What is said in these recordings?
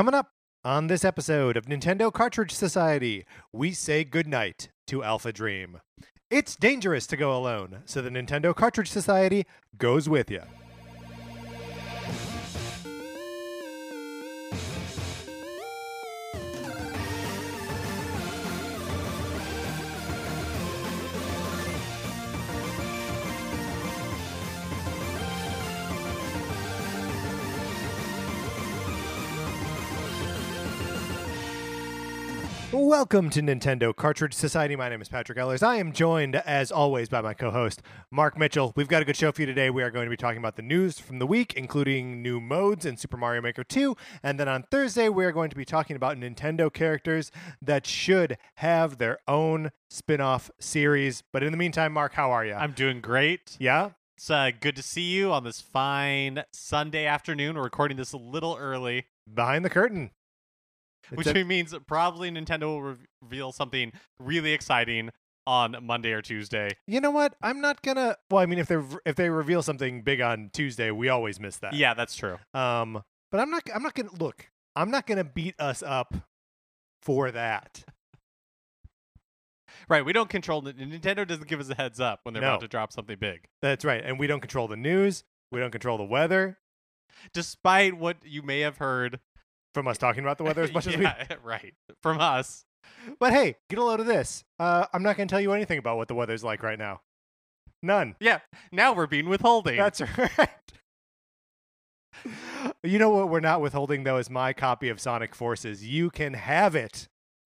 Coming up on this episode of Nintendo Cartridge Society, we say goodnight to AlphaDream. It's dangerous to go alone, so the Nintendo Cartridge Society goes with you. Welcome to Nintendo Cartridge Society. My name is Patrick Ellers. I am joined, as always, by my co host, Mark Mitchell. We've got a good show for you today. We are going to be talking about the news from the week, including new modes in Super Mario Maker 2. And then on Thursday, we are going to be talking about Nintendo characters that should have their own spin off series. But in the meantime, Mark, how are you? I'm doing great. yeah? It's uh, good to see you on this fine Sunday afternoon. We're recording this a little early, Behind the curtain. Which a- means probably Nintendo will re- reveal something really exciting on Monday or Tuesday. you know what? I'm not gonna. Well, I mean, if they if they reveal something big on Tuesday, we always miss that. Yeah, that's true. Um, but I'm not. I'm not gonna look. I'm not gonna beat us up for that. Right, we don't control the Nintendo doesn't give us a heads up when they're No. about to drop something big. That's right. And we don't control the news. We don't control the weather. Despite what you may have heard From us talking about the weather as much as we. Right. From us. But hey, get a load of this. Uh, I'm not gonna tell you anything about what the weather's like right now. None. Yeah, now we're being withholding. That's right. You know what we're not withholding though is my copy of Sonic Forces. You can have it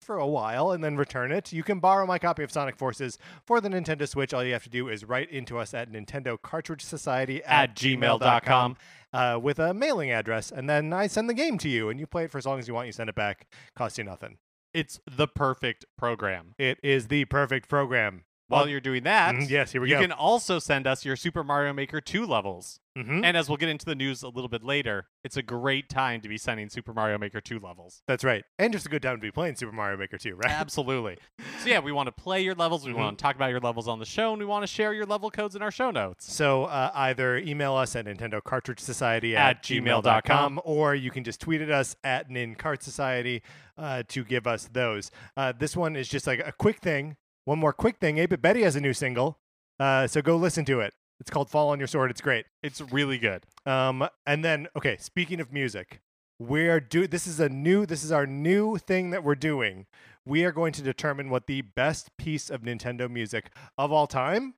for a while and then return it. You can borrow my copy of Sonic Forces for the Nintendo Switch. All you have to do is write into us at Nintendo Cartridge Society At gmail.com. uh, with a mailing address, and then I send the game to you, and you play it for as long as you want. You send it back, cost you nothing. it's the perfect program. It is the perfect program. While you're doing that, mhm, yes, here we you go. can also send us your Super Mario Maker 2 levels. Mhm. And as we'll get into the news a little bit later, it's a great time to be sending Super Mario Maker 2 levels. That's right, and just a good time to be playing Super Mario Maker 2, right? Absolutely. So yeah, we want to play your levels, we Mhm. want to talk about your levels on the show, and we want to share your level codes in our show notes. So uh, either email us at Nintendo Cartridge Society At at, gmail.com. gmail.com or you can just tweet at us at Nin Cart Society uh, to give us those. Uh, this one is just like a quick thing. One more quick thing. 8 Betty has a new single, uh, so go listen to it. It's called Fall on Your Sword. It's great. It's really good. Um, and then, okay, speaking of music, we're do this is a new this is our new thing that we're doing. We are going to determine what the best piece of Nintendo music of all time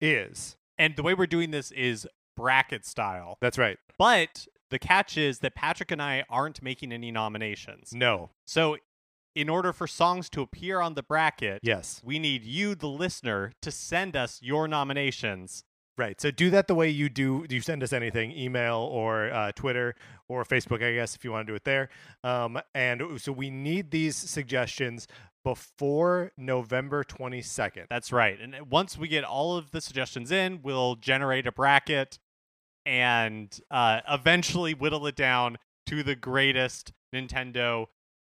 is. And the way we're doing this is bracket style. That's right. But the catch is that Patrick and I aren't making any nominations. No. So in order for songs to appear on the bracket, Yes. we need you, the listener, to send us your nominations. Right. So do that the way you do. You send us anything, email or uh, Twitter or Facebook, I guess, if you want to do it there. Um, and so we need these suggestions before November 22nd. That's right. And once we get all of the suggestions in, we'll generate a bracket and uh, eventually whittle it down to the greatest Nintendo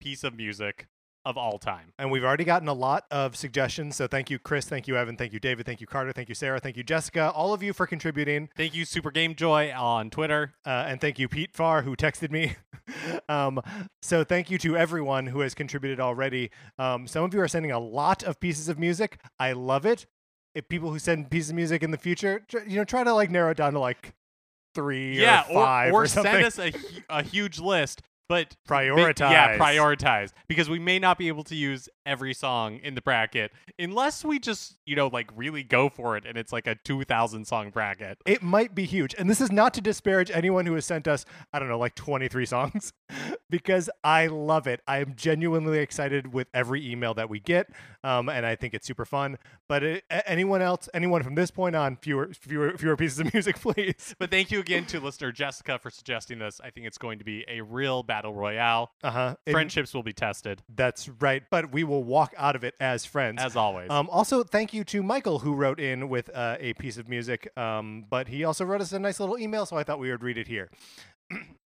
piece of music of all time. And we've already gotten a lot of suggestions. So thank you, Chris. Thank you, Evan. Thank you, David. Thank you, Carter. Thank you, Sarah. Thank you, Jessica. All of you for contributing. Thank you, Super Game Joy on Twitter. Uh, and thank you, Pete Farr, who texted me. um, so thank you to everyone who has contributed already. Um, some of you are sending a lot of pieces of music. I love it. If people who send pieces of music in the future, tr- you know, try to like narrow it down to like three yeah, or five or, or, something. send us a, a huge list, but prioritize. Yeah, prioritize because we may not be able to use every song in the bracket unless we just, you know, like really go for it and it's like a 2000 song bracket. It might be huge. And this is not to disparage anyone who has sent us, I don't know, like 23 songs, because I love it. I am genuinely excited with every email that we get. Um, and I think it's super fun. But it, anyone else, anyone from this point on, fewer, fewer, fewer pieces of music, please. But thank you again to listener Jessica for suggesting this. I think it's going to be a real battle royale. Uh huh. Friendships will be tested That's right. But we will walk out of it as friends. as always. Um, also, thank you to Michael who wrote in with uh, a piece of music. Um, but he also wrote us a nice little email, so I thought we would read it here.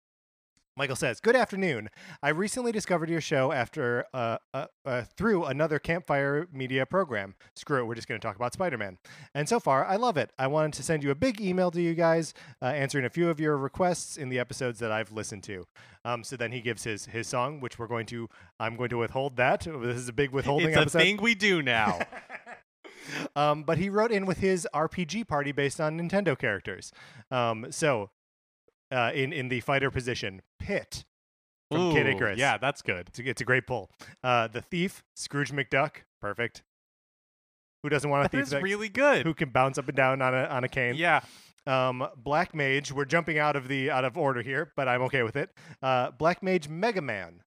Michael says, "Good afternoon. I recently discovered your show after uh, uh, uh, through another Campfire Media program. Screw it, we're just going to talk about Spider-Man. And so far, I love it. I wanted to send you a big email to you guys, uh, answering a few of your requests in the episodes that I've listened to. Um, so then he gives his his song, which we're going to. I'm going to withhold that. This is a big withholding it's a episode. thing we do now. um, but he wrote in with his RPG party based on Nintendo characters. Um, so uh, in in the fighter position, Pit from Kid Icarus. Yeah, that's good. It's a, it's a great pull. Uh, the thief, Scrooge McDuck, perfect. Who doesn't want a That thief is that- really good. who can bounce up and down on a on a cane? yeah. Um, Black Mage. We're jumping out of the out of order here, but I'm okay with it. Uh, Black Mage Mega Man,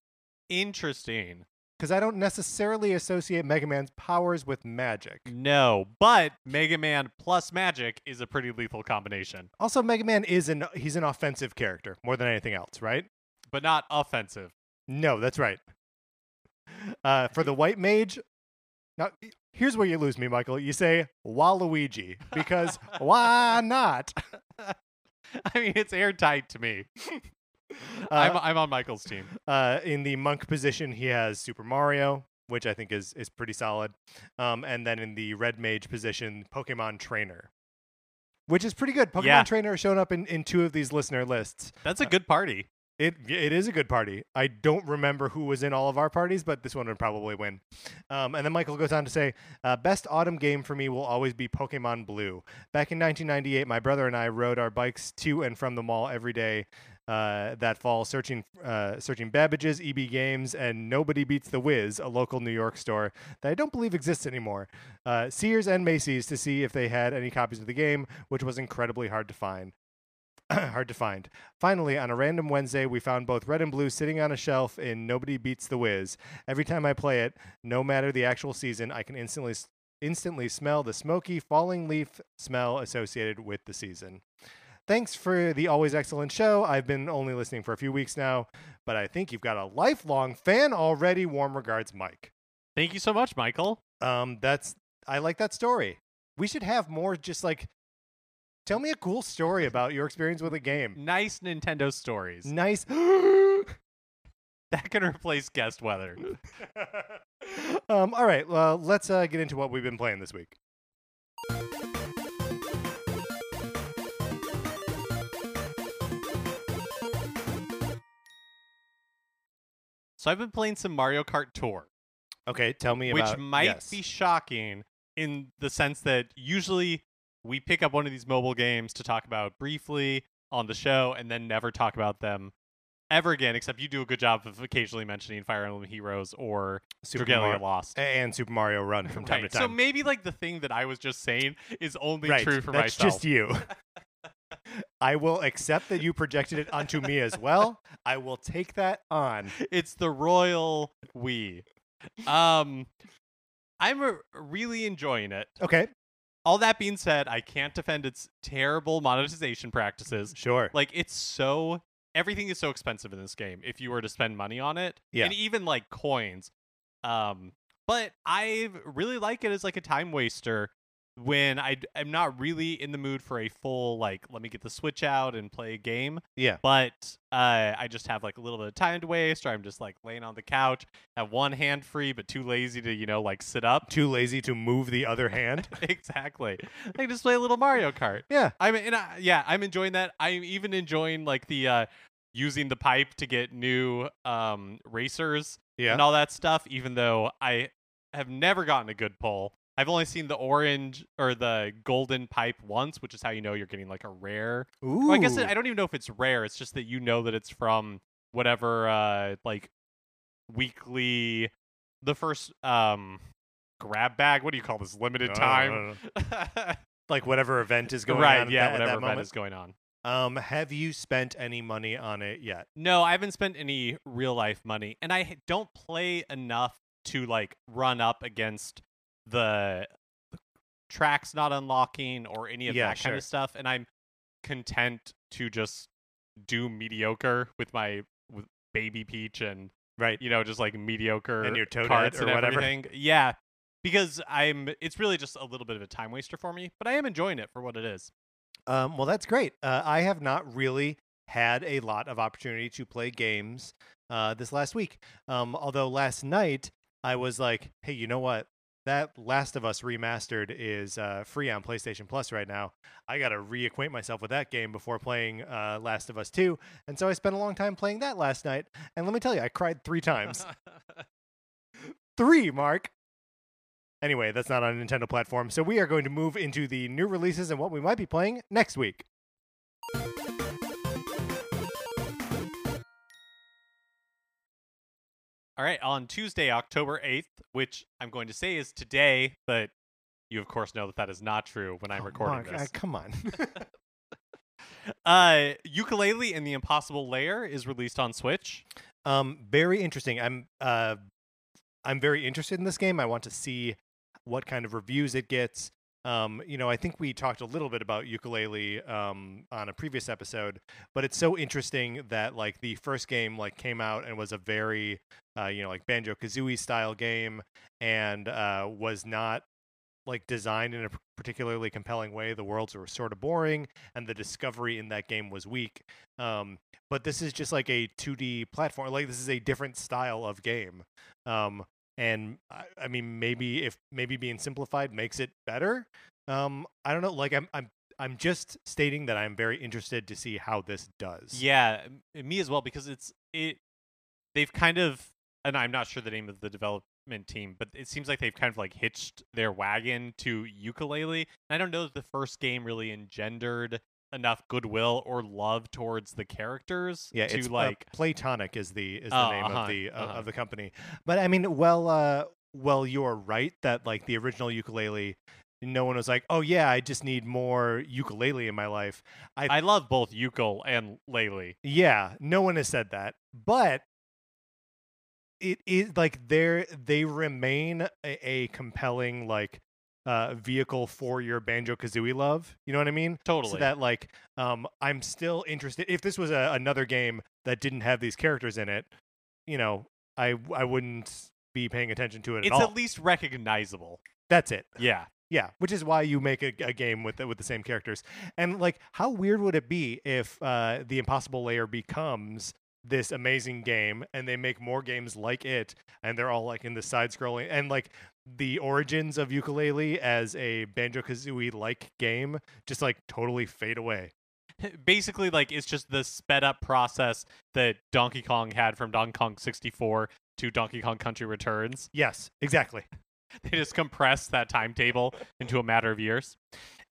Interesting. Because I don't necessarily associate Mega Man's powers with magic. No, but Mega Man plus magic is a pretty lethal combination, Also, Mega Man is an he's an offensive character more than anything else, right? but not offensive. No, that's right. Uh, for the white mage, now here's where you lose me, Michael. You say Waluigi because why not? I mean, it's airtight to me. I'm, I'm on Michael's team. Uh, in the monk position, he has Super Mario, which I think is is pretty solid. Um, and then in the red mage position, Pokemon Trainer, which is pretty good. Pokemon Yeah. Trainer has shown up in, in two of these listener lists. That's a good party. It it is a good party. I don't remember who was in all of our parties, but this one would probably win. Um, and then Michael goes on to say, uh, best autumn game for me will always be Pokemon Blue. Back in 1998, my brother and I rode our bikes to and from the mall every day. Uh, that fall, searching uh, searching Babbage's, EB Games, and Nobody Beats the Wiz, a local New York store that I don't believe exists anymore. Uh, Sears and Macy's to see if they had any copies of the game, which was incredibly hard to find. hard to find. Finally, on a random Wednesday, we found both red and blue sitting on a shelf in Nobody Beats the Wiz. Every time I play it, no matter the actual season, I can instantly instantly smell the smoky falling leaf smell associated with the season. Thanks for the always excellent show. I've been only listening for a few weeks now, but I think you've got a lifelong fan already. Warm regards, Mike. Thank you so much, Michael. Um, that's I like that story. We should have more. Just like, tell me a cool story about your experience with a game. Nice Nintendo stories. Nice. That can replace guest weather. um, all right. Well, let's uh, get into what we've been playing this week. So I've been playing some Mario Kart Tour, Okay, tell me about which might yes. be shocking in the sense that usually we pick up one of these mobile games to talk about briefly on the show and then never talk about them ever again, except you do a good job of occasionally mentioning Fire Emblem Heroes or Super Dragalia Mario, Lost. and Super Mario Run from time Right. to time. So maybe like the thing that I was just saying is only right. true for That's myself. just you. I will accept that you projected it onto me as well. I will take that on. it's the royal we. Um, I'm really enjoying it. Okay, All that being said, I can't defend its terrible monetization practices. sure. Like it's so everything is so expensive in this game if you were to spend money on it. Yeah. And even like coins. Um, but I really like it as like a time waster when I am not really in the mood for a full like let me get the switch out and play a game Yeah. but uh, I just have like a little bit of time to waste, or I'm just like laying on the couch, have one hand free, but too lazy to, you know, like sit up. Too lazy to move the other hand. exactly. I can just play a little Mario Kart. Yeah. I'm and I, yeah, I'm enjoying that. I'm even enjoying like the uh, using the pipe to get new um, racers Yeah. and all that stuff. Even though I have never gotten a good pull. I've only seen the orange or the golden pipe once, which is how you know you're getting like a rare Ooh. well, I guess it, I don't even know if it's rare. It's just that you know that it's from whatever uh like weekly the first um grab bag. What do you call this? Limited I time. like whatever event is going right, on. at yeah, that, whatever event moment. is going on. Um, have you spent any money on it yet? No, I haven't spent any real life money, and I don't play enough to like run up against the tracks not unlocking or any of Yeah, that kind of stuff. And I'm content to just do mediocre with my with baby Peach and Right. you know just like mediocre And your carts or whatever. everything. Yeah, because I'm. It's really just a little bit of a time waster for me, but I am enjoying it for what it is. Um, well, that's great. Uh, I have not really had a lot of opportunity to play games uh, this last week. Um, although last night I was like, hey, you know what? That Last of Us remastered is uh, free on PlayStation Plus right now. I got to reacquaint myself with that game before playing uh, Last of Us 2. And so I spent a long time playing that last night. And let me tell you, I cried three times. three, Mark. Anyway, that's not on a Nintendo platform. So we are going to move into the new releases and what we might be playing next week. All right, on Tuesday, October 8th, which I'm going to say is today, but you of course know that that is not true when I'm Oh, recording Mark, this. uh, come on. Uh, Yooka-Laylee and the Impossible Lair is released on Switch. um, very interesting. I'm uh, I'm very interested in this game. I want to see what kind of reviews it gets. Um, you know, I think we talked a little bit about Yooka-Laylee um, on a previous episode, but it's so interesting that like the first game like came out and was a very uh, you know like Banjo Kazooie style game and uh, was not like designed in a particularly compelling way. The worlds were sort of boring, and the discovery in that game was weak. Um, but this is just like a 2D platform. Like this is a different style of game. Um, and I, I mean, maybe if maybe being simplified makes it better. Um, I don't know. Like I'm, I'm, I'm just stating that I'm very interested to see how this does. Yeah, me as well because it's it. They've kind of, and I'm not sure the name of the development team, but it seems like they've kind of like hitched their wagon to Yooka-Laylee. I don't know that the first game really engendered enough goodwill or love towards the characters Yeah, to it's uh, like Playtonic is the is the Oh, name uh-huh, of the uh, uh-huh. of the company. But I mean, well, uh, well, you're right that like the original Yooka-Laylee, no one was like, oh yeah, I just need more Yooka-Laylee in my life. I, I love both Yooka and Laylee. yeah, no one has said that, but it is like they're they remain a, a compelling like uh vehicle for your banjo kazooie love you know what i mean Totally. so that like um i'm still interested if this was a, another game that didn't have these characters in it you know i i wouldn't be paying attention to it at it's all at least recognizable. that's it Yeah. yeah, which is why you make a, a game with the, with the same characters. And like, how weird would it be if uh, the Impossible Lair becomes this amazing game, and they make more games like it, and they're all like in the side scrolling, and like the origins of Yooka-Laylee as a Banjo Kazooie like game just like totally fade away. Basically, like it's just the sped up process that Donkey Kong had from Donkey Kong 64 to Donkey Kong Country Returns. Yes, exactly. They just compressed that timetable into a matter of years.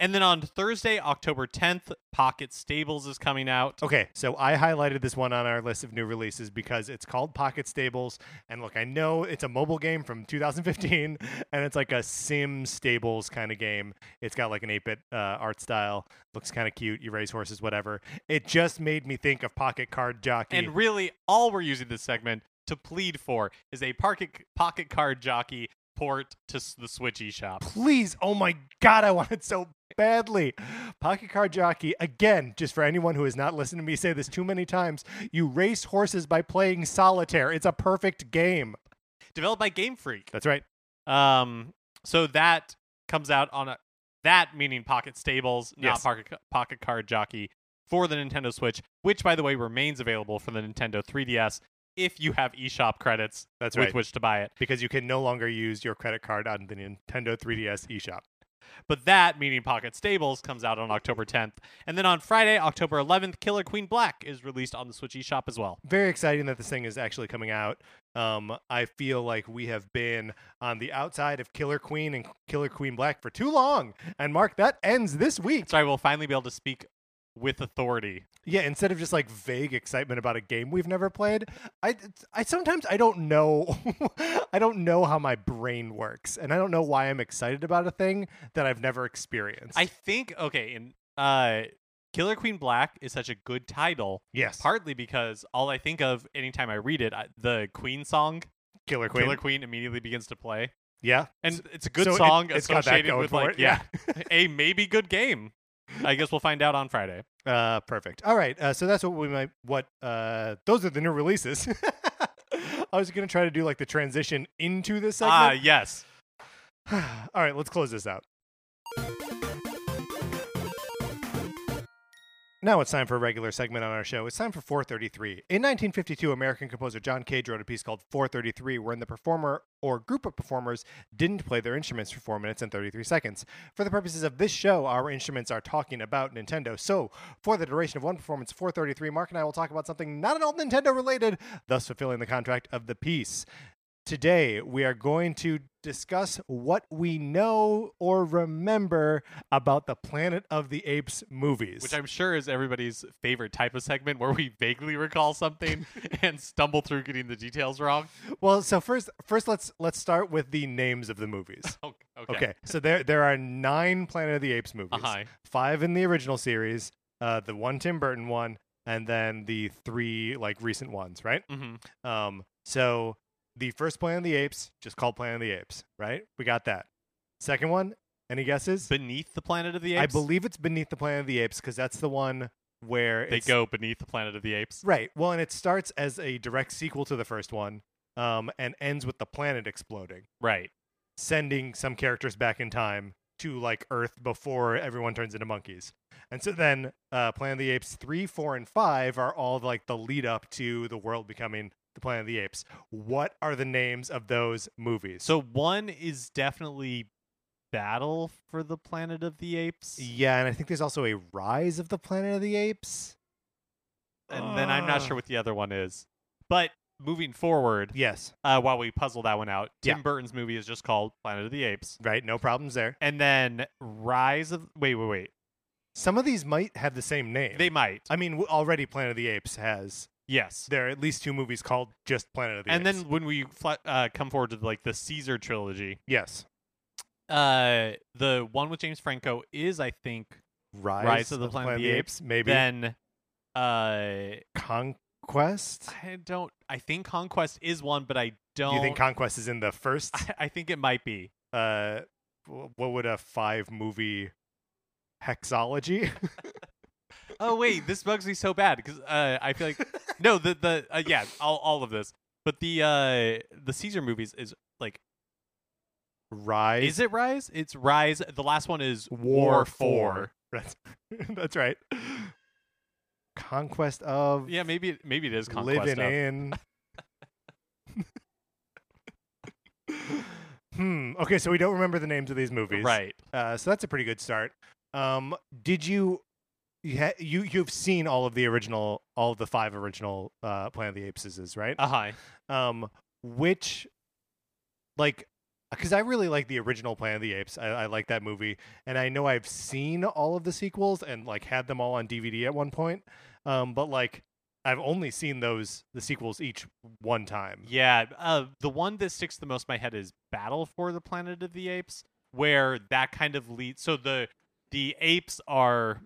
And then on Thursday, October 10th, Pocket Stables is coming out. Okay, so I highlighted this one on our list of new releases because it's called Pocket Stables. And look, I know it's a mobile game from 2015, and it's like a sim stables kind of game. It's got like an 8 bit uh, art style, looks kind of cute. You raise horses, whatever. It just made me think of Pocket Card Jockey. And really, all we're using this segment to plead for is a pocket, pocket card jockey port to the Switch eShop. Please, oh my God, I want it so badly. Pocket Card Jockey, again, just for anyone who has not listened to me say this too many times, you race horses by playing solitaire. It's a perfect game. Developed by Game Freak. That's right. Um, so that comes out on a that meaning Pocket Stables, not Yes. Pocket Pocket Card Jockey for the Nintendo Switch, which by the way remains available for the Nintendo 3DS if you have eShop credits That's with right. which to buy it. because you can no longer use your credit card on the Nintendo 3DS eShop. But that meaning Pocket Stables comes out on October 10th, and then on Friday, October 11th, Killer Queen Black is released on the Switch eShop as well. Very exciting that this thing is actually coming out. Um, I feel like we have been on the outside of Killer Queen and Killer Queen Black for too long. And Mark, that ends this week. So I will finally be able to speak with authority. Yeah, instead of just like vague excitement about a game we've never played, I, I sometimes I don't know, I don't know how my brain works, and I don't know why I'm excited about a thing that I've never experienced. I think okay, and uh, Killer Queen Black is such a good title. yes, partly because all I think of anytime I read it, I, the Queen song, Killer Queen. Killer Queen, immediately begins to play, yeah, and it's a good so song that associated with like it, yeah, a maybe good game. I guess we'll find out on Friday. Uh, perfect. All right. Uh, so that's what we might. What? Uh, those are the new releases. I was gonna try to do like the transition into this Ah, segment. yes. All right. Let's close this out. Now it's time for a regular segment on our show. It's time for 433. In 1952, American composer John Cage wrote a piece called 433, wherein the performer or group of performers didn't play their instruments for 4 minutes and 33 seconds. For the purposes of this show, our instruments are talking about Nintendo. So, for the duration of one performance, 433, Mark and I will talk about something not at all Nintendo related, thus fulfilling the contract of the piece. Today, we are going to discuss what we know or remember about the Planet of the Apes movies. Which I'm sure is everybody's favorite type of segment where we vaguely recall something and stumble through getting the details wrong. well, so first, first let's let's start with the names of the movies. Okay. Okay, so there there are nine Planet of the Apes movies. Uh-huh. Five in the original series, uh, the one Tim Burton one, and then the three like recent ones, right? hmm Um, so the first Planet of the Apes, just called Planet of the Apes, right? We got that. Second one, any guesses? Beneath the Planet of the Apes? I believe it's Beneath the Planet of the Apes because that's the one where they go beneath the Planet of the Apes. right. Well, and it starts as a direct sequel to the first one, um, and ends with the planet exploding, Right. sending some characters back in time to like Earth before everyone turns into monkeys. And so then, uh, Planet of the Apes three, four, and five are all like the lead up to the world becoming the Planet of the Apes. What are the names of those movies? So one is definitely Battle for the Planet of the Apes. yeah, and I think there's also a Rise of the Planet of the Apes. And then I'm not Uh. sure what the other one is. But moving forward, Yes, uh, while we puzzle that one out, Tim Yeah. Burton's movie is just called Planet of the Apes. right. No problems there. And then Rise of wait, wait, wait. Some of these might have the same name. They might. I mean, already Planet of the Apes has. Yes. There are at least two movies called just Planet of the Apes. And Apes. then when we fla- uh, come forward to like the Caesar trilogy, yes, uh, the one with James Franco is, I think, Rise, Rise of the Planet of the Apes, maybe. then uh, Conquest. I don't. I think Conquest is one, but I Do don't. you think Conquest is in the first? I, I think it might be. uh, what would a five movie hexology? Oh wait, this bugs me so bad because uh, I feel like no, the the uh, yeah, all all of this, but the uh the Caesar movies is like Rise. is it Rise? It's Rise. The last one is War Four. That's, that's right. Conquest of Yeah, maybe it, maybe it is Conquest living of. in. hmm. Okay, so we don't remember the names of these movies, Right. Uh, so that's a pretty good start. Um, did you? You ha- you you've seen all of the original, all of the five original uh, Planet of the Apes, is right? Uh huh. um which like because i really like the original planet of the apes I, I like that movie and i know i've seen all of the sequels and like had them all on dvd at one point um but like i've only seen those the sequels each one time Yeah. Uh, the one that sticks the most in my head is Battle for the Planet of the Apes, where that kind of leads. So the the apes are.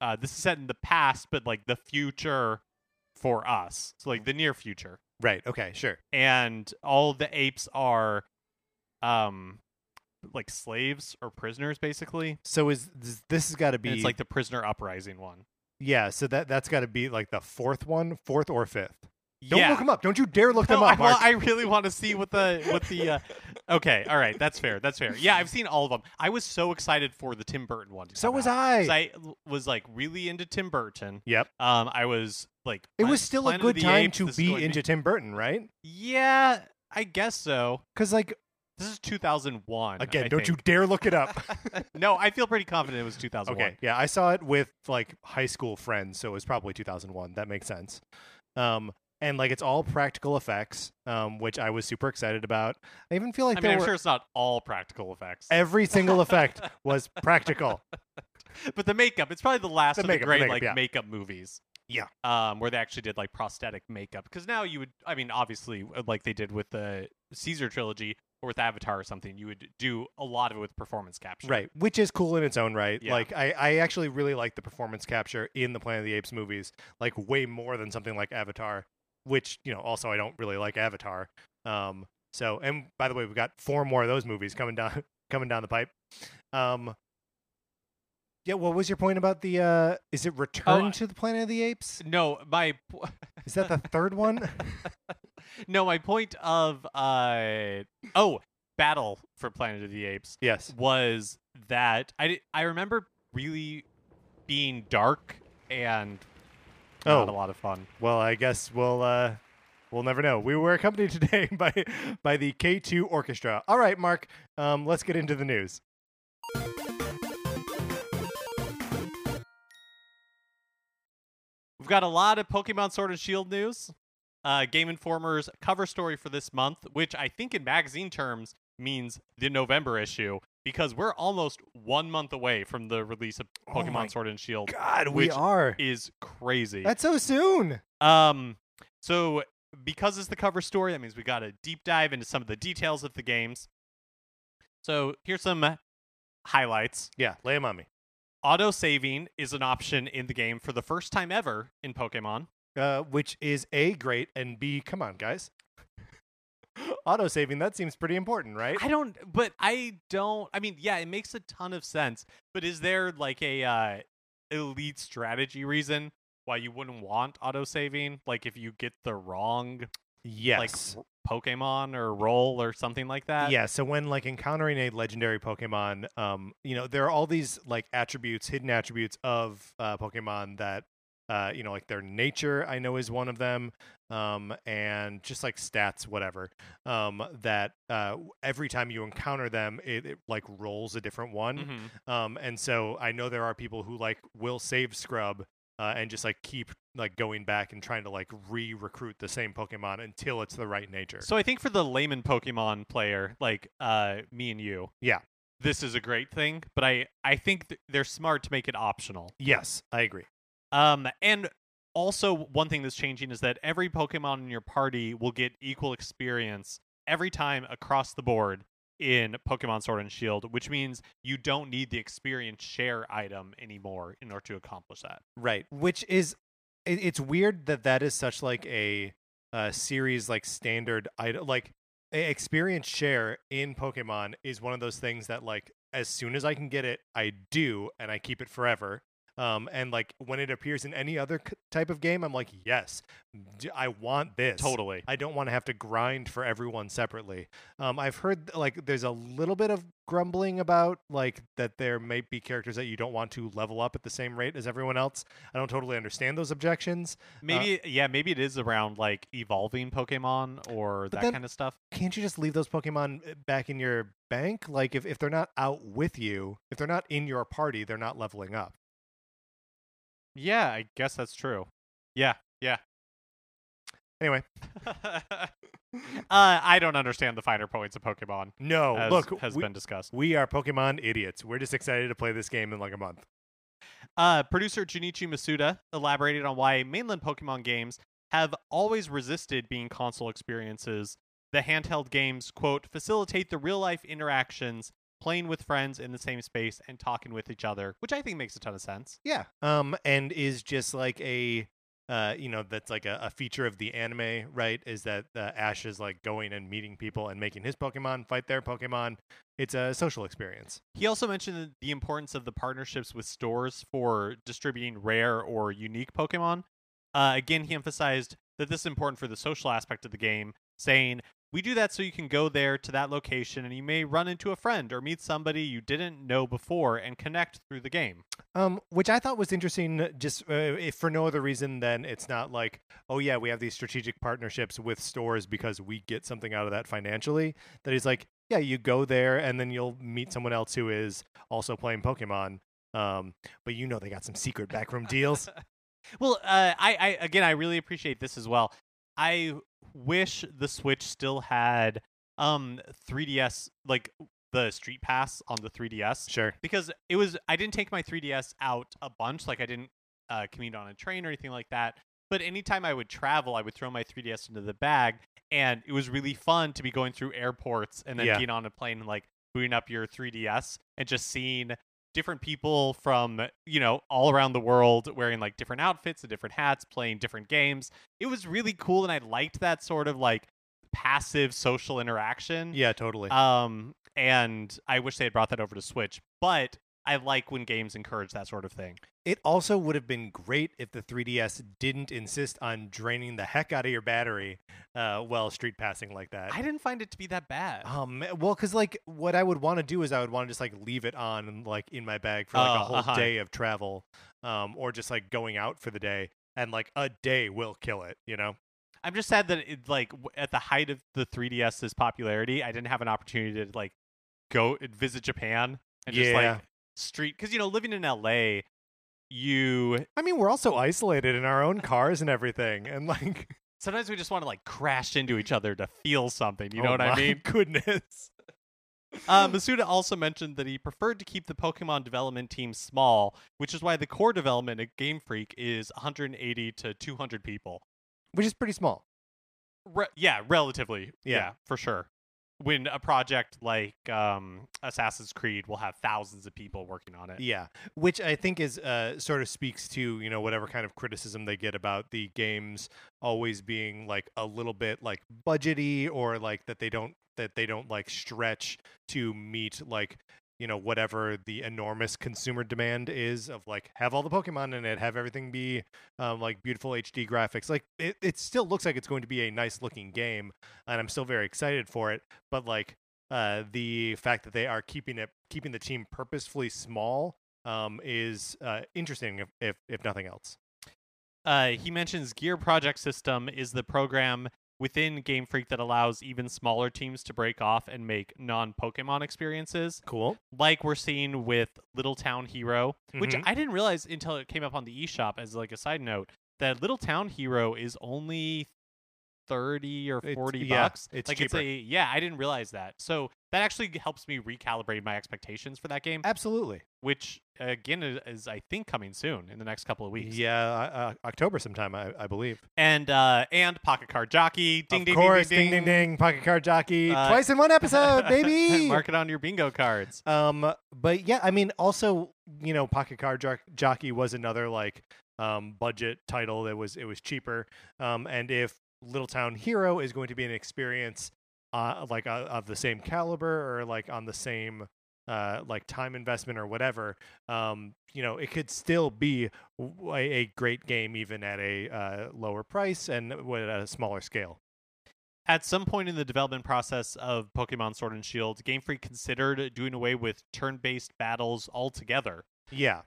Uh, this is set in the past, but like the future for us. So like the near future. right. Okay sure. And all the apes are um like slaves or prisoners basically. So is this, this has got to and be it's like the prisoner uprising one. Yeah so that that's got to be like the fourth one fourth or fifth don't yeah. look them up. Don't you dare look no, them up Mark. I really want to see what the what the uh, okay all right that's fair that's fair. Yeah i've seen all of them i was so excited for the tim burton one so was out, i i was like really into tim burton. Yep. Um i was like it was still a Planet of good time Apes, to be into tim burton right? Yeah i guess so. Because like this is 2001 again I don't you dare look it up. No, I feel pretty confident it was 2001. Okay, yeah, I saw it with like high school friends, so it was probably 2001. That makes sense. Um, and like it's all practical effects, um, which I was super excited about. I even feel like I mean, I'm were sure it's not all practical effects, every single effect was practical. but the makeup, it's probably the last The of makeup, the the great makeup, like yeah. makeup movies. Yeah. Um, where they actually did like prosthetic makeup. Because now you would, I mean, obviously, uh, like they did with the Caesar trilogy or with Avatar or something, you would do a lot of it with performance capture. Right, which is cool in its own right. Yeah. Like I, I actually really like the performance capture in the Planet of the Apes movies, like way more than something like Avatar, which you know also I don't really like Avatar. Um, so and by the way, we've got four more of those movies coming down coming down the pipe. Um, yeah, what was your point about the? uh Is it Return I- to the Planet of the Apes? No, my po- Is that the third one? no, my point of uh oh, Battle for Planet of the Apes yes. was that I I remember really being dark and Oh. not a lot of fun. Well, I guess we'll uh, we'll never know. We were accompanied today by by the K2 Orchestra. All right, Mark. Um, let's get into the news. We've got a lot of Pokemon Sword and Shield news. Uh, Game Informer's cover story for this month, which I think in magazine terms means the November issue, because we're almost one month away from the release of Oh Pokemon my Sword and Shield. God, we are. Is crazy. That's so soon. Um, so because it's the cover story, that means we got to deep dive into some of the details of the games. So here's some highlights. Yeah, lay 'em on me. Auto saving is an option in the game for the first time ever in Pokemon. Uh, which is a great and b. Come on, guys. Auto saving that seems pretty important, right? I don't, but I don't. I mean, yeah, it makes a ton of sense. But is there like a uh, elite strategy reason why you wouldn't want auto saving? Like if you get the wrong Yes. like Pokemon or roll or something like that. yeah, so when like encountering a legendary Pokemon, um, you know, there are all these like attributes, hidden attributes of uh, Pokemon that uh, you know, like their nature, I know is one of them, um, and just like stats, whatever. Um, that uh, every time you encounter them, it, it like rolls a different one. Mhm. Um, and so I know there are people who like will save scum uh, and just like keep like going back and trying to like re-recruit the same Pokemon until it's the right nature. So I think for the layman Pokemon player, like uh, me and you, Yeah. this is a great thing. But I I think th- they're smart to make it optional. yes, I agree. Um, and also one thing that's changing is that every Pokemon in your party will get equal experience every time across the board in Pokemon Sword and Shield, which means you don't need the experience share item anymore in order to accomplish that. Right. Which is, it, it's weird that that is such like a, uh series like standard item. Like experience share in Pokemon is one of those things that like as soon as I can get it, I do, and I keep it forever. Um, and like when it appears in any other c- type of game, I'm like, yes, d- I want this. Totally. I don't want to have to grind for everyone separately. Um, I've heard like there's a little bit of grumbling about like that there may be characters that you don't want to level up at the same rate as everyone else. I don't totally understand those objections. Maybe yeah, maybe it is around like evolving Pokemon or that then- kind of stuff. Can't you just leave those Pokemon uh, back in your bank? Like if, if they're not out with you, if they're not in your party, they're not leveling up. Yeah, I guess that's true. Yeah, yeah. Anyway, uh, I don't understand the finer points of Pokemon. no, as look, has we, been discussed. we are Pokemon idiots. We're just excited to play this game in like a month. Uh, producer Junichi Masuda elaborated on why mainline Pokemon games have always resisted being console experiences. The handheld games, quote, facilitate the real life interactions, playing with friends in the same space and talking with each other, which I think makes a ton of sense. Yeah. Um, and is just like a, uh, you know, that's like a, a feature of the anime, right? Is that uh, Ash is like going and meeting people and making his Pokemon fight their Pokemon. It's a social experience. He also mentioned the importance of the partnerships with stores for distributing rare or unique Pokemon. Uh, again, he emphasized that this is important for the social aspect of the game, saying, We do that so you can go there to that location and you may run into a friend or meet somebody you didn't know before and connect through the game. Um, which I thought was interesting, just uh, if for no other reason than it's not like, oh yeah, we have these strategic partnerships with stores because we get something out of that financially. That is like, yeah, you go there and then you'll meet someone else who is also playing Pokemon. Um, but you know they got some secret backroom deals. Well, uh, I, I again, I really appreciate this as well. I wish the Switch still had um 3DS, like the Street Pass on the 3DS. Sure. because it was I didn't take my 3DS out a bunch, like I didn't uh, commute on a train or anything like that. But anytime I would travel, I would throw my 3DS into the bag, and it was really fun to be going through airports and then Yeah. getting on a plane and like booting up your 3DS and just seeing different people from you know all around the world wearing like different outfits and different hats playing different games it was really cool and i liked that sort of like passive social interaction Yeah, totally. um, and I wish they had brought that over to Switch, but I like when games encourage that sort of thing. It also would have been great if the 3DS didn't insist on draining the heck out of your battery uh, while street passing like that. I didn't find it to be that bad. Um, well, because like what I would want to do is I would want to just like leave it on like in my bag for like a Oh, whole uh-huh. day of travel. um, or just like going out for the day, and like a day will kill it. You know? I'm just sad that it like w- at the height of the 3DS's popularity, I didn't have an opportunity to like go visit Japan and just like street because you know living in LA, you I mean, we're also isolated in our own cars and everything, and like, sometimes we just want to like crash into each other to feel something. You know oh what I mean? Goodness. Uh, Masuda also mentioned that he preferred to keep the Pokemon development team small, which is why the core development at Game Freak is 180 to 200 people. Which is pretty small. Re- yeah, relatively. Yeah. Yeah. for sure. When a project like um, Assassin's Creed will have thousands of people working on it. Yeah, which I think is uh, sort of speaks to you know whatever kind of criticism they get about the games always being like a little bit like budgety or like that they don't that they don't like stretch to meet like you know whatever the enormous consumer demand is of like have all the Pokemon in it, have everything be um, like beautiful HD graphics. Like it, it still looks like it's going to be a nice looking game, and I'm still very excited for it. But like uh, the fact that they are keeping it keeping the team purposefully small um, is uh, interesting if, if if nothing else. Uh, he mentions Gear Project System is the program within Game Freak that allows even smaller teams to break off and make non Pokemon experiences, Cool. like we're seeing with Little Town Hero, which Mhm. I didn't realize until it came up on the eShop as like a side note that Little Town Hero is only thirty or It's- forty yeah, bucks. it's like cheaper. it's a yeah, I didn't realize that. So that actually helps me recalibrate my expectations for that game, Absolutely. which again is, is I think coming soon in the next couple of weeks. Yeah, uh, uh, October sometime, I, I believe. And uh and Pocket Card Jockey, ding of ding course, ding ding ding, Pocket Card Jockey, Uh, twice in one episode, baby. Mark it on your bingo cards. Um, but yeah, I mean, also, you know, Pocket Card Jock- Jockey was another like um budget title that was it was cheaper. Um, and if Little Town Hero is going to be an experience, uh, like uh, of the same caliber or like on the same uh like time investment or whatever, um, you know, it could still be a great game even at a uh, lower price and at a smaller scale. At some point in the development process of Pokemon Sword and Shield, Game Freak considered doing away with turn-based battles altogether. Yeah.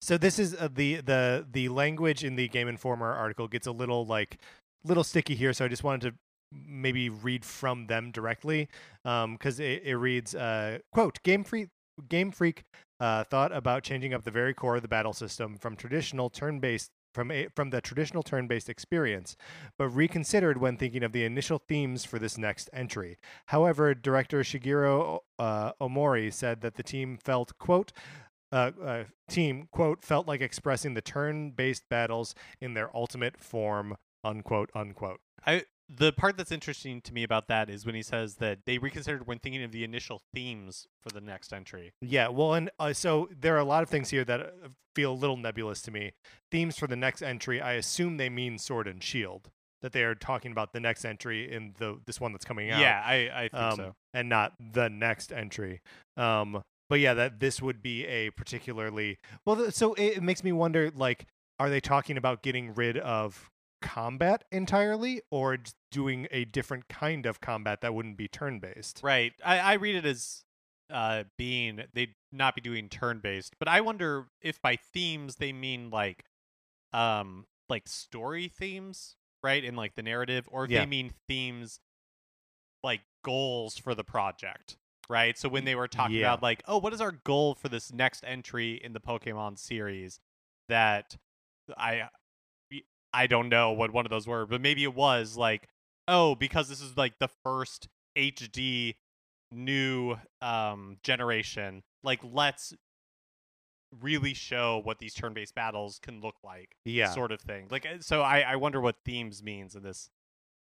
So this is uh, the the the language in the Game Informer article gets a little like little sticky here. So I just wanted to maybe read from them directly because it, it reads uh, quote Game Freak Game Freak uh, thought about changing up the very core of the battle system from traditional turn-based from a, from the traditional turn-based experience, but reconsidered when thinking of the initial themes for this next entry. However, director Shigeru uh, Ohmori said that the team felt quote uh, uh, team quote felt like expressing the turn-based battles in their ultimate form unquote unquote. I the part that's interesting to me about that is when he says that they reconsidered when thinking of the initial themes for the next entry. Yeah, well, and uh, so there are a lot of things here that uh, feel a little nebulous to me. Themes for the next entry, I assume they mean Sword and Shield. That they are talking about the next entry in the this one that's coming out. Yeah, I, I think um, so. and not the next entry. Um, but yeah, that this would be a particularly well. th- So it, it makes me wonder, like, are they talking about getting rid of combat entirely, or doing a different kind of combat that wouldn't be turn based? Right. I, I read it as uh, being they'd not be doing turn based, but I wonder if by themes they mean like um like story themes, right? In like the narrative, or if Yeah. they mean themes like goals for the project. Right. So when they were talking Yeah. about like, oh, what is our goal for this next entry in the Pokemon series that I I don't know what one of those were, but maybe it was like, oh, because this is like the first HD new um generation, like let's really show what these turn-based battles can look like, Yeah, sort of thing. Like, uh, so I I wonder what themes means in this.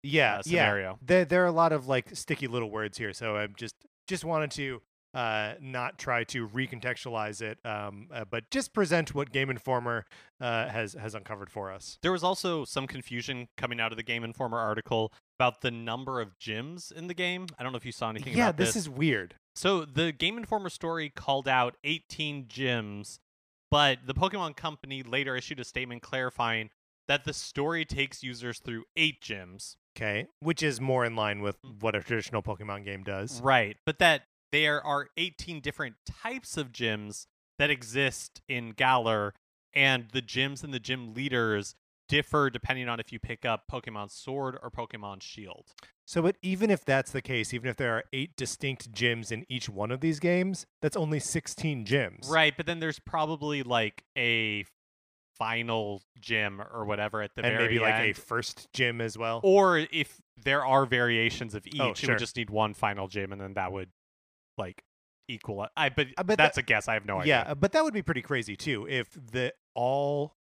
yeah, uh, yeah. scenario. There, there are a lot of like sticky little words here, so I'm just just wanted to uh, not try to recontextualize it, um, uh, but just present what Game Informer uh, has has uncovered for us. There was also some confusion coming out of the Game Informer article about the number of gyms in the game. I don't know if you saw anything Yeah, about this is weird. So the Game Informer story called out 18 gyms, but the Pokemon Company later issued a statement clarifying that the story takes users through eight gyms. Okay, which is more in line with what a traditional Pokemon game does. Right, but that there are 18 different types of gyms that exist in Galar, and the gyms and the gym leaders differ depending on if you pick up Pokemon Sword or Pokemon Shield. So, but even if that's the case, even if there are eight distinct gyms in each one of these games, that's only 16 gyms. Right, but then there's probably like a final gym or whatever at the And very maybe like a first gym as well. or if there are variations of oh, each, Oh, it sure. would just need one final gym, and then that would like equal. Uh, I but, uh, I bet that's a guess. I have no idea. yeah, but that would be pretty crazy too if the all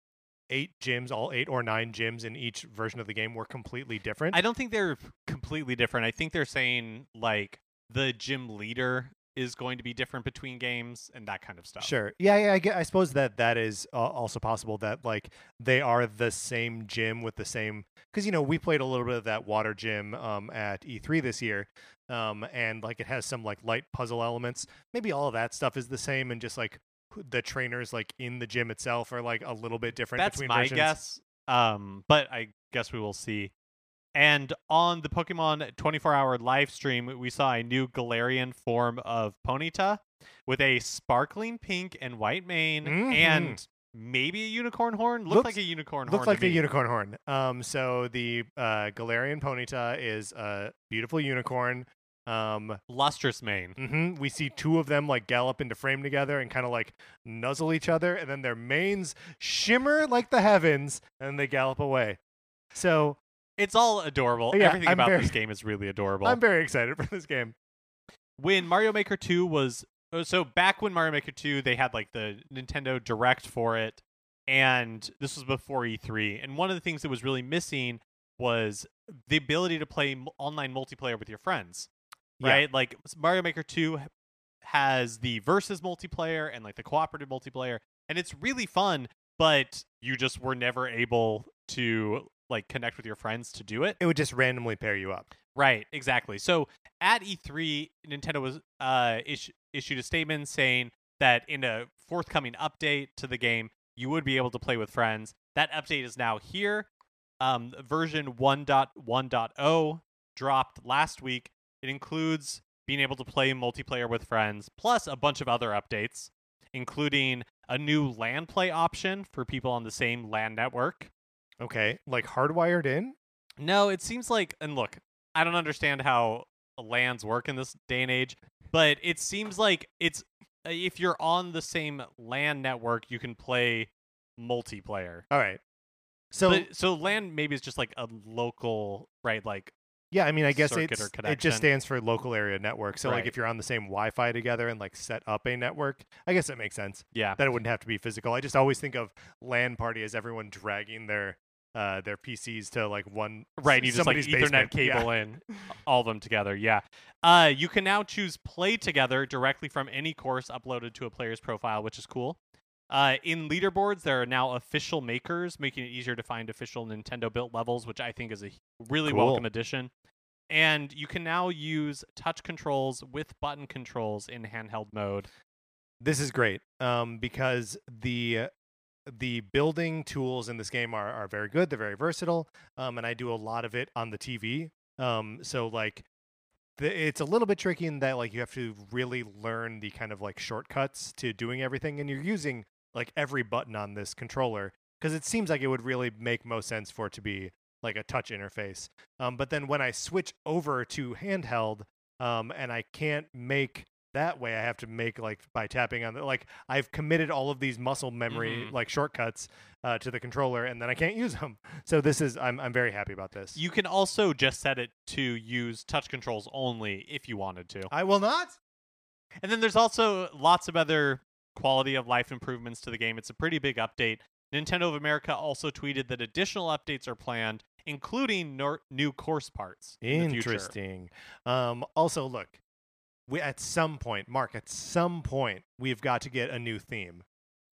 eight gyms, all eight or nine gyms in each version of the game were completely different. I don't think they're completely different. I think they're saying like the gym leader is going to be different between games and that kind of stuff. Sure. Yeah, yeah. I, I suppose that that is uh, also possible. That like they are the same gym with the same. Because you know we played a little bit of that water gym um, at E3 this year, um, and like it has some like light puzzle elements. Maybe all of that stuff is the same, and just like the trainers like in the gym itself are like a little bit different. That's between my versions. guess. Um, but I guess we will see. And on the Pokemon 24 hour live stream, we saw a new Galarian form of Ponyta with a sparkling pink and white mane Mhm. and maybe a unicorn horn. Looked Looks- like a unicorn Looks horn. like to a unicorn horn. Um, so the uh, Galarian Ponyta is a beautiful unicorn. Um, lustrous mane. hmm We see two of them like gallop into frame together and kind of like nuzzle each other, and then their manes shimmer like the heavens, and they gallop away. So It's all adorable. Yeah, Everything I'm about very- this game is really adorable. I'm very excited for this game. when Mario Maker 2 was uh, so back when Mario Maker 2 they had like the Nintendo Direct for it and this was before E3 and one of the things that was really missing was the ability to play online multiplayer with your friends. Yeah. Right? Like Mario Maker 2 has the versus multiplayer and like the cooperative multiplayer and it's really fun but you just were never able to like connect with your friends to do it. It would just randomly pair you up. Right, exactly. So at E3, Nintendo was uh issu- issued a statement saying that in a forthcoming update to the game, you would be able to play with friends. That update is now here. Um, version 1.1.0 dropped last week. It includes being able to play multiplayer with friends, plus a bunch of other updates, including a new LAN play option for people on the same LAN network. Okay, like hardwired in. No, it seems like, and look, I don't understand how lands work in this day and age, but it seems like it's uh, if you're on the same LAN network, you can play multiplayer. All right. So but, so LAN maybe is just like a local, right? Like yeah, I mean, I guess it's, it just stands for local area network. So like if you're on the same Wi-Fi together and like set up a network, I guess it makes sense. yeah, that it wouldn't have to be physical. I just always think of LAN party as everyone dragging their uh their PCs to like one right. And you just like Ethernet basement. Yeah. cable in all of them together. Yeah. Uh, you can now choose play together directly from any course uploaded to a player's profile, which is cool. Uh, in leaderboards, there are now official makers, making it easier to find official Nintendo built levels, which I think is a really Cool. welcome addition. And you can now use touch controls with button controls in handheld mode. This is great um, because the the building tools in this game are, are very good. They're very versatile, um, and I do a lot of it on the TV. Um, so like, the, it's a little bit tricky in that like you have to really learn the kind of like shortcuts to doing everything, and you're using like every button on this controller because it seems like it would really make most sense for it to be like a touch interface. Um, but then when I switch over to handheld, um, and I can't make that way, I have to make like by tapping on the like I've committed all of these muscle memory Mhm. like shortcuts uh, to the controller, and then I can't use them. So this is I'm I'm very happy about this. You can also just set it to use touch controls only if you wanted to. I will not. And then there's also lots of other quality of life improvements to the game. It's a pretty big update. Nintendo of America also tweeted that additional updates are planned, including nor- new course parts. in. Interesting. Um, also, look, we at some point, Mark, at some point, we've got to get a new theme.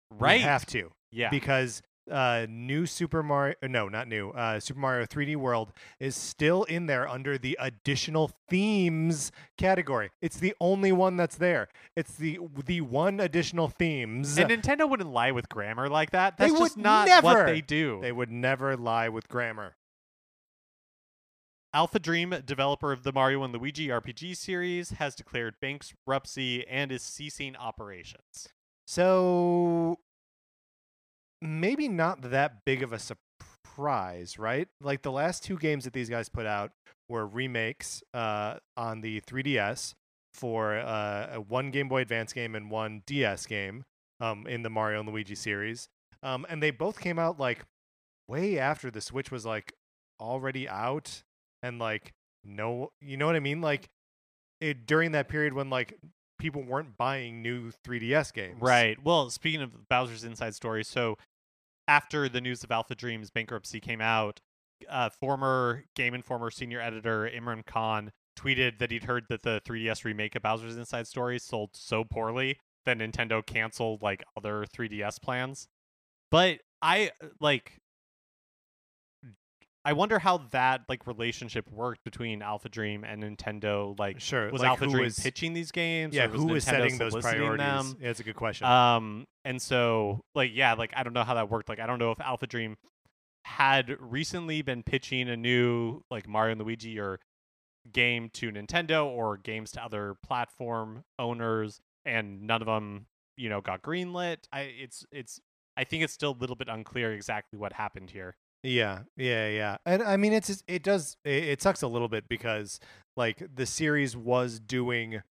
Right? We have to yeah. because uh, new Super Mario, uh, no, not new, uh, Super Mario 3D World is still in there under the additional themes category. It's the only one that's there. It's the the one additional themes. and Nintendo wouldn't lie with grammar like that. They That's just would not never. what they do. they would never lie with grammar. AlphaDream, developer of the Mario and Luigi RPG series, has declared bankruptcy and is ceasing operations. So maybe not that big of a surprise, right? Like the last two games that these guys put out were remakes uh, on the 3DS for uh, one Game Boy Advance game and one DS game um, in the Mario and Luigi series. Um, and they both came out like way after the Switch was like already out and like no, you know what I mean? Like it during that period when like people weren't buying new 3DS games. Right. Well, speaking of Bowser's Inside Story, so after the news of AlphaDreams bankruptcy came out, uh, former Game Informer senior editor Imran Khan tweeted that he'd heard that the 3DS remake of Bowser's Inside Story sold so poorly that Nintendo canceled like other 3DS plans. But I like I wonder how that like relationship worked between AlphaDream and Nintendo. Like, Sure. was like, AlphaDream was- pitching these games? Yeah, or was who was Nintendo setting those priorities? Them? Yeah, that's a good question. Um, and so like yeah, like I don't know how that worked. Like I don't know if AlphaDream had recently been pitching a new like Mario and Luigi or game to Nintendo or games to other platform owners, and none of them you know got greenlit. I it's it's I think it's still a little bit unclear exactly what happened here. Yeah, yeah, yeah. And I mean, it's it does it, it sucks a little bit because like the series was doing,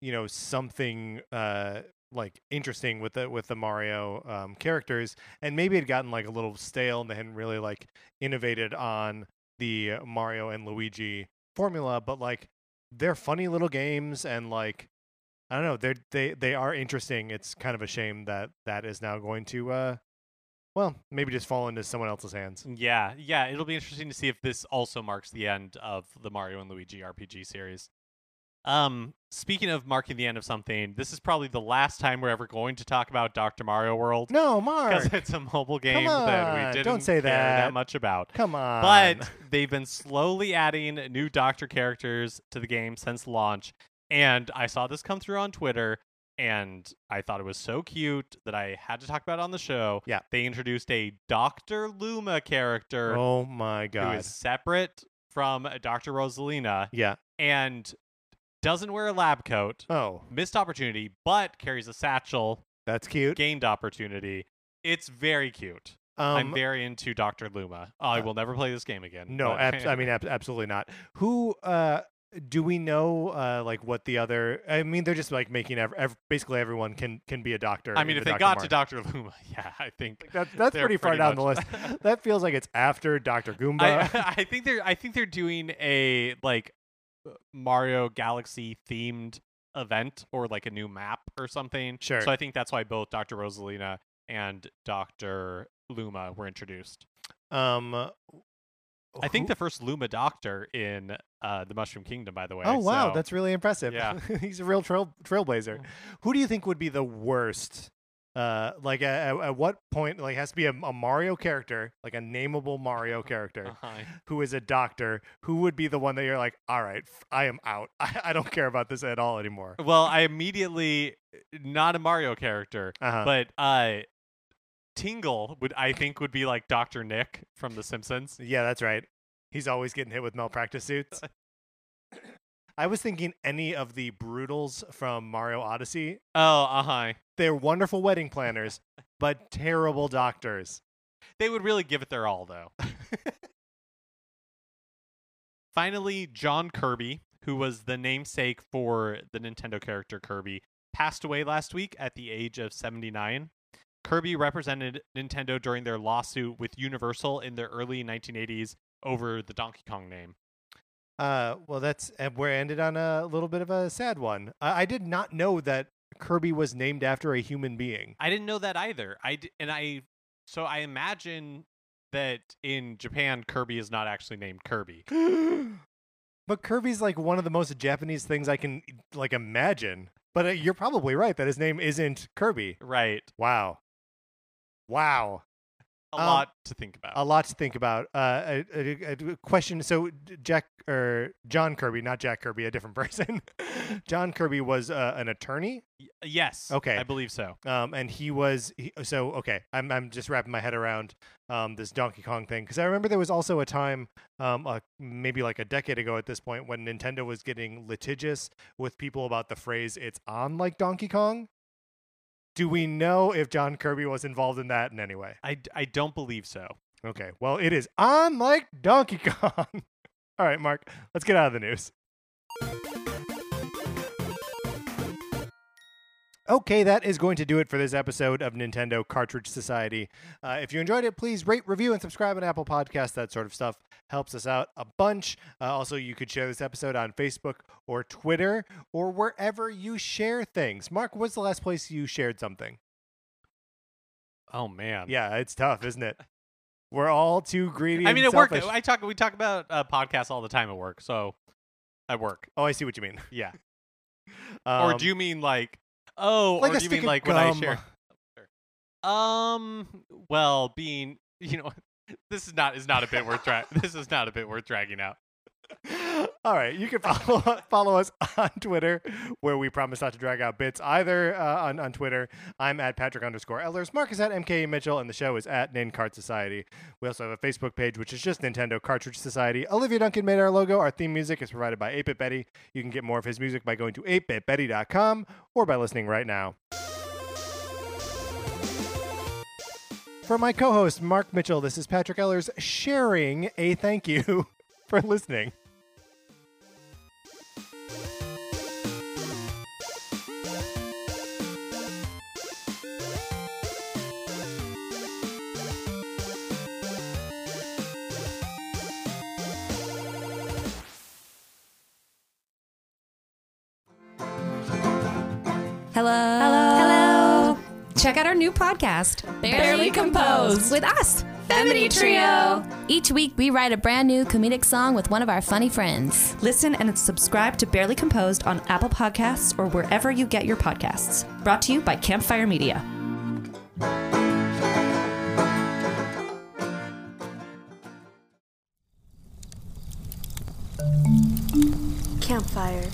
you know, something uh like interesting with the with the Mario um, characters, and maybe it had gotten like a little stale, and they hadn't really like innovated on the Mario and Luigi formula. But like, they're funny little games, and like. I don't know. They they they are interesting. It's kind of a shame that that is now going to, uh, well, maybe just fall into someone else's hands. Yeah, yeah, it'll be interesting to see if this also marks the end of the Mario and Luigi RPG series. Um, speaking of marking the end of something, this is probably the last time we're ever going to talk about Dr. Mario World No, Mark. because it's a mobile game that we didn't don't say care that. that much about. Come on. But they've been slowly adding new Doctor characters to the game since launch, and I saw this come through on Twitter, and I thought it was so cute that I had to talk about it on the show. Yeah. they introduced a Doctor Luma character oh my who god. is separate from Dr. Rosalina Yeah. and doesn't wear a lab coat. Oh, Missed opportunity, but carries a satchel. that's cute. Gained opportunity. It's very cute. Um, I'm very into Dr. Luma. I uh, will never play this game again. no, ab- I mean ab- absolutely not. Who uh do we know uh like what the other I mean they're just like making ev- ev- basically everyone can can be a doctor. I mean, the if they Dr. got Mar- to Dr. Luma, yeah, I think That, that's pretty far pretty down the list. that feels like it's after Dr. Goomba. I, I think they're I think they're doing a like Mario Galaxy themed event or like a new map or something. Sure. So I think that's why both Dr. Rosalina and Dr. Luma were introduced. um I think the first Luma Doctor in uh, the Mushroom Kingdom, by the way. Oh wow, so- that's really impressive. Yeah. he's a real trail trailblazer. Who do you think would be the worst? Uh, like at, at what point? Like has to be a, a Mario character, like a nameable Mario character, Uh-huh. who is a doctor. Who would be the one that you're like, all right, I am out. I, I don't care about this at all anymore. Well, I immediately not a Mario character, Uh-huh. but uh, Tingle would I think would be like Doctor Nick from The Simpsons. yeah, that's right. He's always getting hit with malpractice suits. I was thinking any of the Broodals from Mario Odyssey. Oh, uh huh. They're wonderful wedding planners, but terrible doctors. They would really give it their all, though. Finally, John Kirby, who was the namesake for the Nintendo character Kirby, passed away last week at the age of 79. Kirby represented Nintendo during their lawsuit with Universal in the early 1980s over the Donkey Kong name. Uh, well, that's uh, where it ended on a little bit of a sad one. I, I did not know that Kirby was named after a human being. I didn't know that either. I d- and I so I imagine that in Japan Kirby is not actually named Kirby. but Kirby's like one of the most Japanese things I can like imagine. But uh, you're probably right that his name isn't Kirby. Right. Wow, wow, A Um, lot to think about. a lot to think about. Uh, a, a, a question. So Jack or John Kirby, not Jack Kirby, a different person. John Kirby was uh, an attorney. Y- yes. Okay. I believe so. um, and he was he, so okay. I'm I'm just wrapping my head around um, this Donkey Kong thing because I remember there was also a time, um, uh, maybe like a decade ago at this point, when Nintendo was getting litigious with people about the phrase "it's on like Donkey Kong." Do we know if John Kirby was involved in that in any way? I, I don't believe so. Okay, well, it is on like Donkey Kong. All right, Mark, let's get out of the news. Okay, that is going to do it for this episode of Nintendo Cartridge Society. Uh, if you enjoyed it, please rate, review, and subscribe on Apple Podcasts. That sort of stuff helps us out a bunch. Uh, also, you could share this episode on Facebook or Twitter or wherever you share things. Mark, what's the last place you shared something? Oh man. Yeah, it's tough, isn't it? We're all too greedy. I mean, and at work. I talk. We talk about uh, podcasts all the time at work. So, at work, Oh, I see what you mean. yeah. Um, or do you mean like, oh, like or do you mean like when I share? Um. Well, being you know, this is not is not a bit worth dra- This is not a bit worth dragging out. All right, you can follow follow us on Twitter, where we promise not to drag out bits either. Uh, on on Twitter, I'm at Patrick underscore Ellers, Mark is at MK Mitchell, and the show is at Nin Cart Society. We also have a Facebook page, which is just Nintendo Cartridge Society. Olivia Duncan made our logo. Our theme music is provided by 8-Bit Betty. You can get more of his music by going to 8bitbetty.com or by listening right now. For my co-host Mark Mitchell, this is Patrick Ellers sharing a thank you for listening. Out our new podcast, Barely Composed. with us, Femini Trio. Each week, we write a brand new comedic song with one of our funny friends. Listen and subscribe to Barely Composed on Apple Podcasts or wherever you get your podcasts. Brought to you by Campfire Media. Campfire.